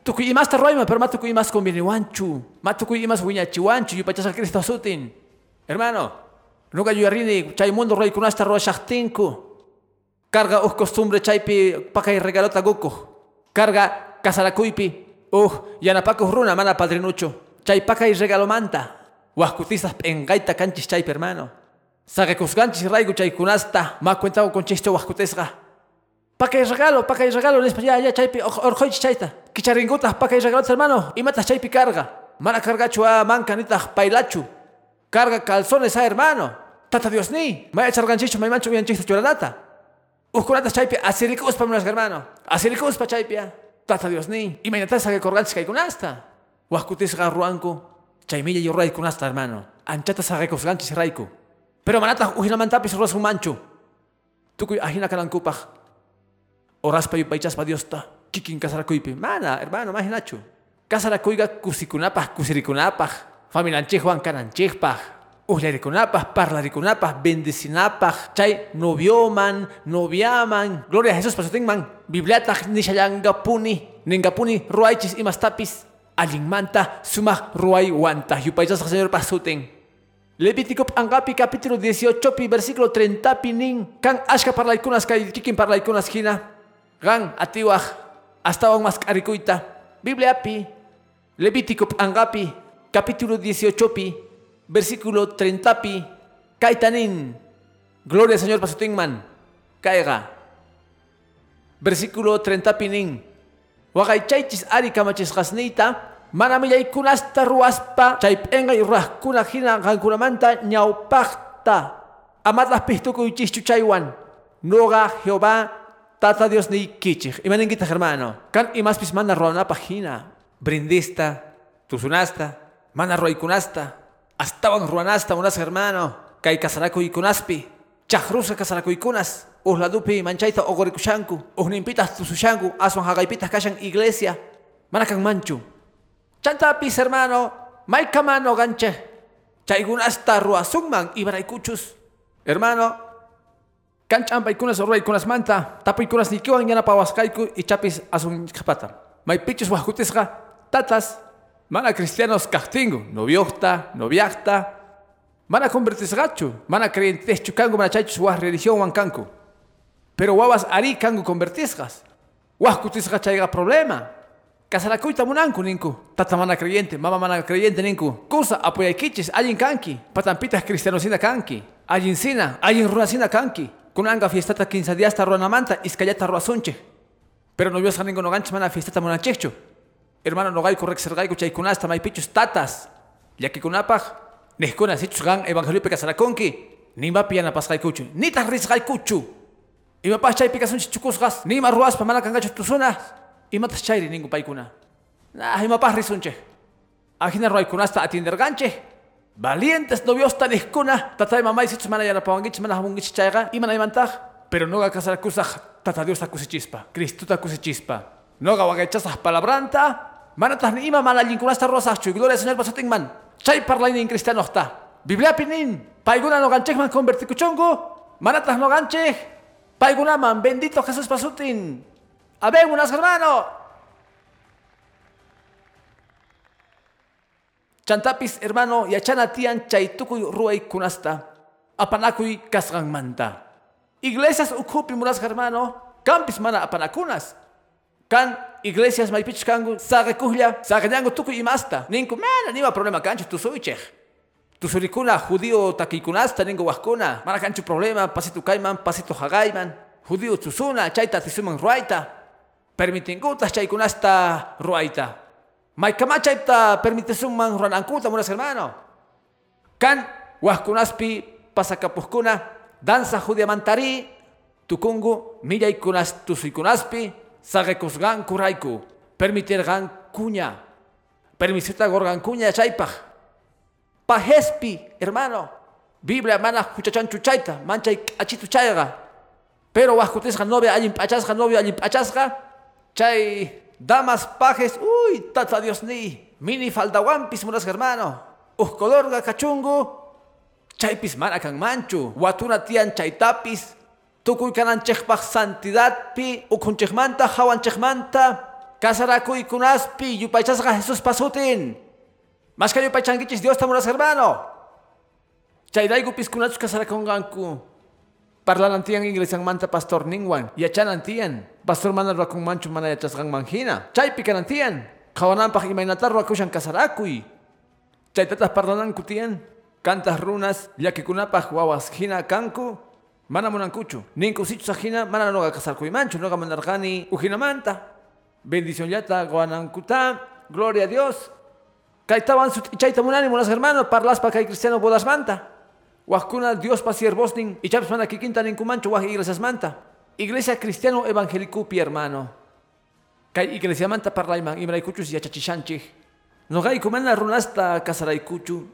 nin tukuy imasta ruayman pero ma tukuy imas conveniwanchu ma tukuy imas wiñachiwanchu yupachasqa Cristo sutin hermano nuqa yuyarini chay mundo ruaykunasta ruwashaqtinku carga uj costumbre chaypi pakay regalota gukuj carga kasarakuypi uj yanapakuj runa mana padrinucho chaypakay regalomanta wajkutisas p'enqayta kanchis chaypi hermano. Saqekusqanchis rayku chaykunasta ma cuentago conchisto wajkutisqa pakay regalo pakay regalo nispa ya ya chaypi orqoychis chayta kicharingutaq pakay regalotas hermano. Imataq chaypi carga mana cargachu a manca nitaq paylachu carga calzones a hermano. Tata Dios ni. Maya charganchichu maymanchu uyanchista churanata Ujkunatas chaypi asirikuspa munas hermano. Asirikuspa chaypi tata Dios ni. Imaynatas saqekorganchis kaykunasta Wahkutisqa ruanku chaymilla yurraykunasta hermano. Anchata saqekusqanchis rayku pero manataq uhinamantapis ruwasqunmanchu tukuy ahina kanankupaq Oraspa yupaychaspa Diosta. Kikin kasarakuypi. Mana, hermano, imaginachu. Kasarakuyga kusikunapaj, kusirikunapaj. Familianchejwan kananchejpaj. Uhlarikunapaj, parlarikunapaj, bendicinapaj. Chay novioman, noviaman. Gloria a Jesús pasutinman. Bibliataj nishallangapuni. Ningapuni ruaychis imastapis. Alinmanta sumaj ruay wanta. Yupaychasqa señor pasutin. Levítico Angapi capítulo 18 pi versículo 30 pi nin kan ashka parlaikunas kay kikin parlaikunas hina gan atiwaj hasta más karikuita Biblia pi Levítico Angapi capítulo 18 pi versículo 30 pi. Kaitanin. Gloria al Señor pasutingman caiga. Versículo 30 pi nin. Wakaychaychis ari kamachis gasnita manamillaykunasta ruwaspa chayp'inqa yuraqkuna hina qankunamanta ñawpaqta amatas pihtukuychischu chaywan nuqa Jehová tata Dios niykichik imaninkitaj hermano kan imaspis mana ruwanapaq hina brindista tusunasta mana ruwaykunasta astawan ruwanasta munasqa hermano. Kay kasarakuykunaspi chaqrusqa kasarakuykunas uhladupi manchayta oqorikushanku ujninpitaq tusushanku. Aswan haqaypitaq kashan iglesia. Mana kanmanchu Chantapis hermano, maika mano ganche. Chaygunasta ruasungman ibaraykuchus. Hermano, kanchan paikunas ruaykunas manta, tapaykunas nikiwan yana pawaskayku y chapis asun kapata. Maypichus wajutisqa, tatas, mana cristianos kahtingu, noviokta, noviakta, mana convertisgachu, mana creyenteschu kangu mana chaychus wah religión wan kanku. Pero wawas ari kangu convertisgas. Wahkutisqa problema. Kasarakuyta munanku ninku. Tata mana creyente, mama mana creyente ninku. Kusa apoyaykichis, allin kanki. Patampitas cristianosina kanki. Allin sina, allin runasina kanki. Kunanga fiestata 15 días ta runamanta, iskayata ruasunche. Pero no viosqa ningu noganchis mana fiestata munanchikchu. Hermano nogayku rexergayku chaykunasta maypichus tatas. Llakikunapaj, nihkuna sichus gan evangeliope kasarakunki. Nimapi yanapasqaykuchu. Nitaq risqaykuchu. Imapaj chaypi kasunchis chukusqas. Nima ruaspa mana kangachu tusunas. imatas chayri ningu paykuna. Nah, imapaj risunche. Ajina ruaykunasta atinderganche. Valientes noviosta nihkuna. Tatay mamay sichus mana yanapawangichis mana hamungichis chayga. Imana imantaj. Pero noga kasarakusaj tata Dios takusichispa. Cristo takusichispa. Noga wagachasaj palabranta. Manatas ni ima mana linkunasta rosajchu. Gloria al Señor pasotingman. Chay parlainin cristiano ta. Biblia pinin. Payguna noganchekman convertikuchongo. Manatas noganchek. Paygunaman bendito Jesús pasutin. Habémonos, hermano. Chantapis, hermano, yachana tian chaytukuy ruay kunasta. Apanakuy kasgan manta. Iglesias ukupi muras, hermano. Campis mana apanakunas. Kan iglesias maipich kangu saga kuhlia, saga nyango tukuy imasta. Ninku, mena, nima problema kanchu tu suichech. Tu surikuna judío takikunasta ningo wahkuna. Mana kanchu problema, pasito kaiman, pasito hagayman. Judío tusuna, chayta tisuman ruaita. permitingutas chaykunasta ruaita. Maykama chayta permitisuman ruanankuta munas hermano. Kan wahkunaspi pasakapuskuna danza judiamantari tukungu millaykunas tusuykunaspi sagekusgan kurayku permitirgan kuña. Permisita gorgan kuña chaypaj. Pajespi, hermano. Biblia mana huchachanchu chayta, manchay achitu chayga. Pero wahkutisqa novia allin pachasqa, novia allin pachasqa, Chay damas pajes, uy, tata Dios ni, mini faldawampis muras hermano. Ujkolorga kachungu, chaypis mana kan manchu, watuna tian chaytapis, tukuy kananchekpaj santidad pi, ukunchekmanta, hawanchekmanta, kasarakuy kunaspi, yupaychasqa Jesús pasutin. Mas que yupaychankichis Dios tamuras hermano. Chayraygu piskunachus kasarakunganku. Parlanantian inglesan manta pastor ningwan, yachanantian. Pastor mana rakung manchu mana yachasqan manhina. Chaypi kanantian. Qawananpaq imaynatar rakushan kasarakuy. Chaytataq parlananku tiyan. Kantas runas llakikunapaq wawas hina kanku. Mana munankuchu. Ninku sichus hina mana noga kasarkuymanchu. Noga manarqani uhinamanta. Bendición yata guanankuta. Gloria a Dios. Kaytawan sut ichayta munani munas hermano parlaspa kay cristiano bodas manta. Wahkuna Dios pa siervosnin y chaps mana kikinta ninkumanchu wah iglesias manta. Iglesia cristiano evangélico pi hermano. Kay iglesia manta parlayman imraykuchus yachachishanchik. Nogayku mana runasta kasaraykuchu.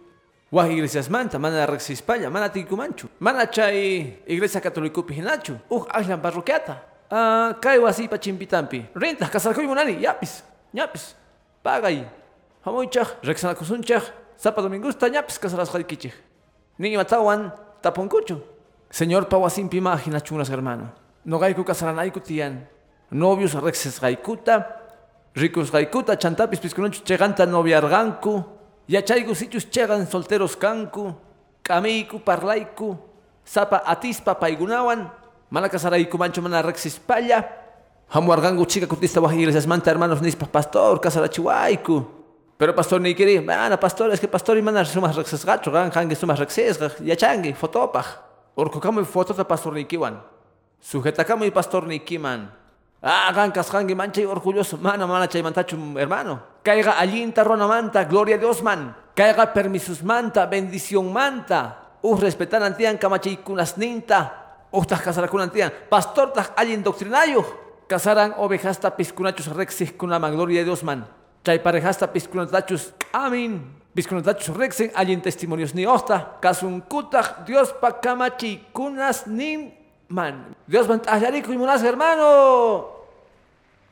Wah iglesias manta mana rexispaña mana tikumanchu. Mana chay iglesia católico pi hinachu. Uj ahlan parroquiata. Ah, kay wasipa chimpitampi. Rentas kasarkuymunani, yapis, ñapis. Pagay. Hamuychaq, reksanakusunchaq. Sapa domingusta ñapis kasarasqaykichik. Niño matawan tapunkuchu. Señor pawasimpi imaginachunas hermano. Nogayku kasaranayku tiyan. Novios reksesqaykuta. Rikusqaykuta chantapis piskunanchu cheganta noviarganku. Yachayku sichus chegan solteros kanku. Kamiyku parlayku. Sapa atispa paygunawan. Mana kasarayku mancho mana reksispalla. Hamuarganku chica kutista waj iglesias manta hermanos nispa pastor kasarachiwayku. Pero pastor ni quería, mana pastor, es que pastor y mana sumas rexesgacho, gan hangi sumas rexesga, yachangi, fotopaj. Orko kamo fotota pastor ni kiwan. Sujeta kamo y pastor ni kiman. Ah, gan kashangi mancha y orgulloso, mana mana chay mantachu hermano. Caiga allinta rona manta, gloria a Dios man. Caiga permisos manta, bendición manta. Uh, respetan antian kamachay kunas ninta. Ustas casarakunan antian, pastor tas allin doctrinayo. Casaran ovejas tapis kunachus rexis kunaman, gloria a Dios man. Chay parejasta piskunatachus amin. Piskunatachus rexen allin testimonios ni osta. Kasun kutaj Dios pa kamachi kunas nin man. Dios y munas hermano.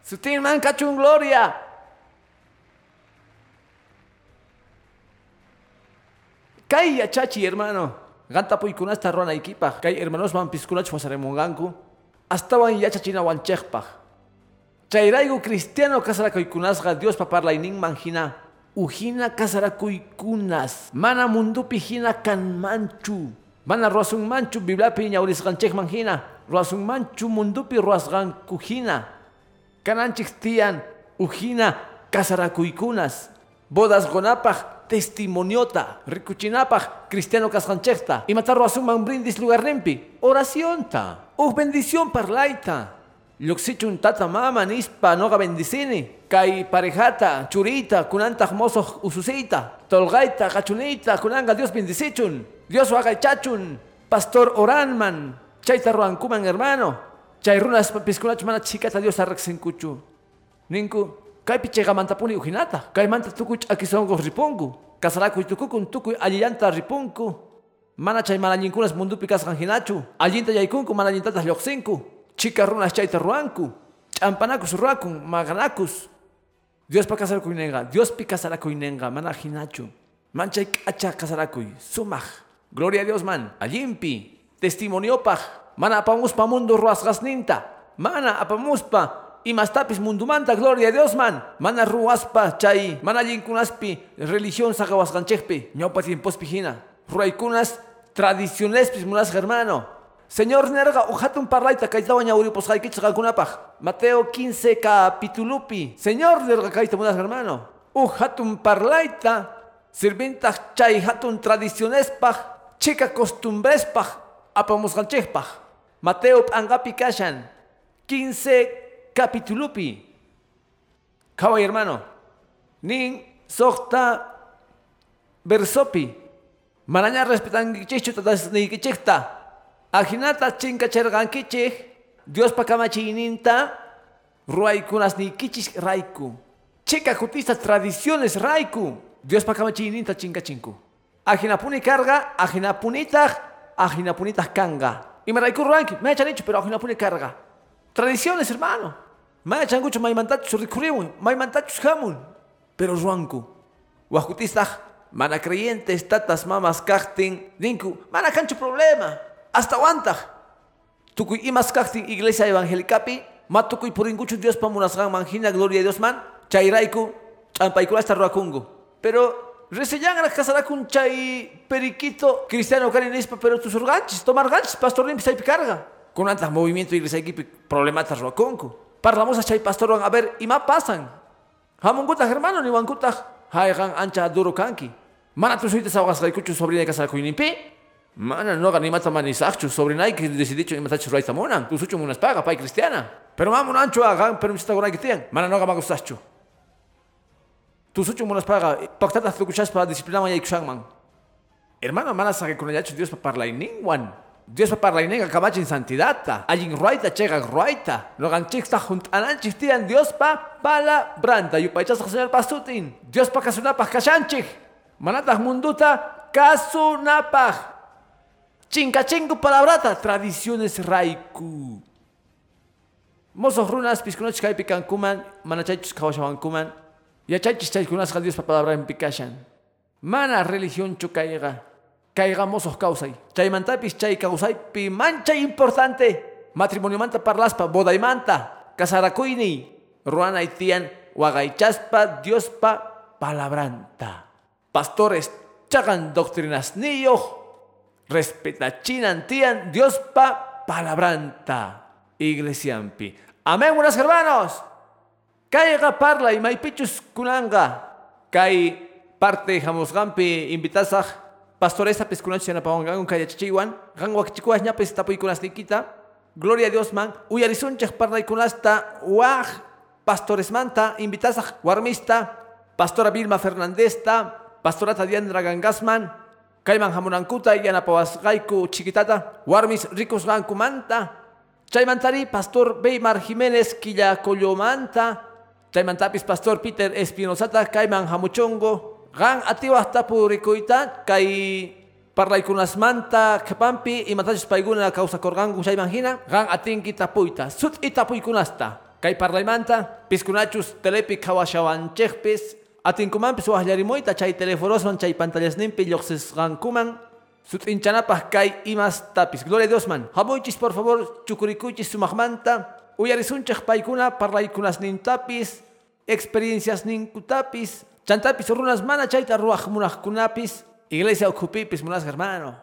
Sutin man kachun gloria. Kay chachi hermano. Ganta puy kunasta rona ikipa. Kay hermanos man piskunach wasaremonganku. Hasta wan yachachina wanchekpaj. Chayraigo cristiano kasarakuikunasqa Dios paparlaynin manhina. Ujina kasarakuikunas. Mana mundupi hina kan manchu. Mana ruasun manchu biblapi ñaurisqanchik manhina. Ruasun manchu mundupi ruasqanku hina. Kananchik tiyan ujina kasarakuikunas. Bodas gonapaj testimoniota. Rikuchinapaj cristiano kasqanchikta. Imata ruasunman brindis lugar nempi. Oracionta. Uj bendición parlaita. Luxichun tata mama nispa noga bendicini. Kay parejata, churita, kunanta mozo ususita. Tolgaita, cachunita, kunanga Dios bendicichun. Dios wagaychachun. Pastor oranman. Chayta ruankuman hermano. Chay runas piskunach mana chikata Dios arrexenkuchu. Ninku, kay pichega mantapuni ujinata. Kay manta tukuch akisongo ripungu. Kasarakuy tukukun tukuy aliyanta ripunku. Mana chay malañinkunas mundupi kasqanhinachu. Allinta yaykunku mana allintatas lluqsinku. Chica runas chayta ruanku. Champanakus ruakun, maganakus. Dios pa kasarakuy nenga. Dios pi kasarakuy nenga. Mana hinachu. Manchay kacha kasarakuy. Sumaj. Gloria a Dios man. Allimpi. Testimoniopa. Mana apamuspa mundo ruasgasninta. Mana apamuspa. Imastapis mundumanta. Gloria a Dios man. Mana ruaspa chay. Mana allinkunaspi. Religión sagawasganchekpi. Ñaupa tiempospi hina. Ruaykunas tradicionespis munas hermano. Señor nerga ujatun parlaita kaitawa ñauripos haykich gankunapaj. Mateo 15 capitulupi. Señor nerga kaita munas hermano. Ujatun parlaita. Sirvintaj chay hatun tradicionespaj. Chica costumbrespaj. Apamusganchekpaj. Mateo angapi kashan. 15 capitulupi. Kawai hermano. Nin sokta versopi. Manaña respetan gichichu tatas ni gichikta. Ajinata chinka chergankichik. Dios pakamachininta. Ruaykunas ni kichis raiku. Chica jutista tradiciones raiku. Dios pakamachininta chinka chinku. Ajinapuni carga, ajinapunita, ajinapunita kanga. Y me raiku ruanki, me echan hecho, pero ajinapuni carga. Tradiciones, hermano. Me echan mucho maimantachus ricurimu, maimantachus jamun. Pero ruanku. Wajutista, mana creyentes, tatas, mamas, kachtin, dinku, mana cancho problema. Hasta aguanta. Tukuy imas kachtin iglesia evangelicapi, matukuy puringuchu Dios pamunasgan manjina, gloria a Dios man, chayraiku, champaikula hasta ruakungu. Pero resellan a la casarakun chay periquito cristiano carinispa, pero tus organchis, tomar ganchis, pastor limpis hay carga. Con antas movimiento iglesia equipi problematas ruakungu. Parlamus a chay pastor a ver, y más pasan. Hamungutas hermano, ni wangutas, haigan ancha duro kanki. Mana tu suites aguas gaikuchu sobrina de casa kuinimpi. Mana no ni mata manisachu sobrina que decidicho ni matachu raita mona. Tu suchu munas paga pai cristiana. Pero mamun ancho hagan pero mista gora que tian. Mana no gama gustachu. Tu suchu munas paga pactata tu kuchas para disciplina ma yaikushang man. Hermano, mana sa que con Dios pa parla ningwan. Dios pa parla inenga kamachi en santidad. Allin ruaita chega ruaita. Lo ganchista junt ananchis tian Dios pa pala branta. Yu paichas señor pasutin. Dios pa kasunapa kashanchik. Manatah munduta kasunapaj. Chinka chingu palabrata. Tradiciones raiku. Mozos runas piskunach kaypi kankuman, manachaychus kawashawankuman, yachaychis chaykunasqa Dios en pikashan. Mana religión chukayga, kayga mozos kausay. Chaymantapis chay kausaypi mancha importante. Matrimonio manta parlaspa, bodaymanta, kasarakuyni, ruanay tiyan, wagaychaspa, Diospa palabranta. Pastores chagan doctrinas niyo, respetachinan tiyan, Diospa palabranta. Iglesiampi. Amén, buenos hermanos. Kaiga parla y maipichus kunanga. Kai parte gampi invitasaj pastoresa piskunach na pawangang kaya chichiwan. Gangwak chikuas ñapis tapuy kunas nikita. Gloria a Dios man. Uyarisunchak parla y kunasta waj pastores manta invitasaj warmista. Pastora Vilma Fernandesta. Pastora Diandra Gangasman. Kaiman hamunankuta yanapawas gaiku chiquitata. Warmis ricos ganku manta. Chaymantari Pastor Beymar Jiménez Quilla Collomanta, Chaymantapis Pastor Peter Espinosata Kaiman Hamuchongo, Gan Atiwas Tapu Ricoita, Kai Parlaikunas Manta, Kapampi, y Matachis Paiguna Causa Corgangu Chaymangina, Gan Atinki Tapuita, Sut Itapuikunasta, Kai Parlaimanta, Piscunachus Telepi Kawashawan Chechpis, Atinkumampis Wahllarimoita, Chay Teleforosman, Chay Pantallas Nimpi, Yoxes Gankuman, Sut'inchanapaj kay imas tapis. Gloria a Dios man. Hamuychis por favor chukurikuychis sumaqmanta. Uyarisunchaq paykuna parlaykunas nintapis. Experiencias ninkutapis. Chantapis runas mana chayta ruaq munaqkunapis. Iglesia ukupipis munas hermano.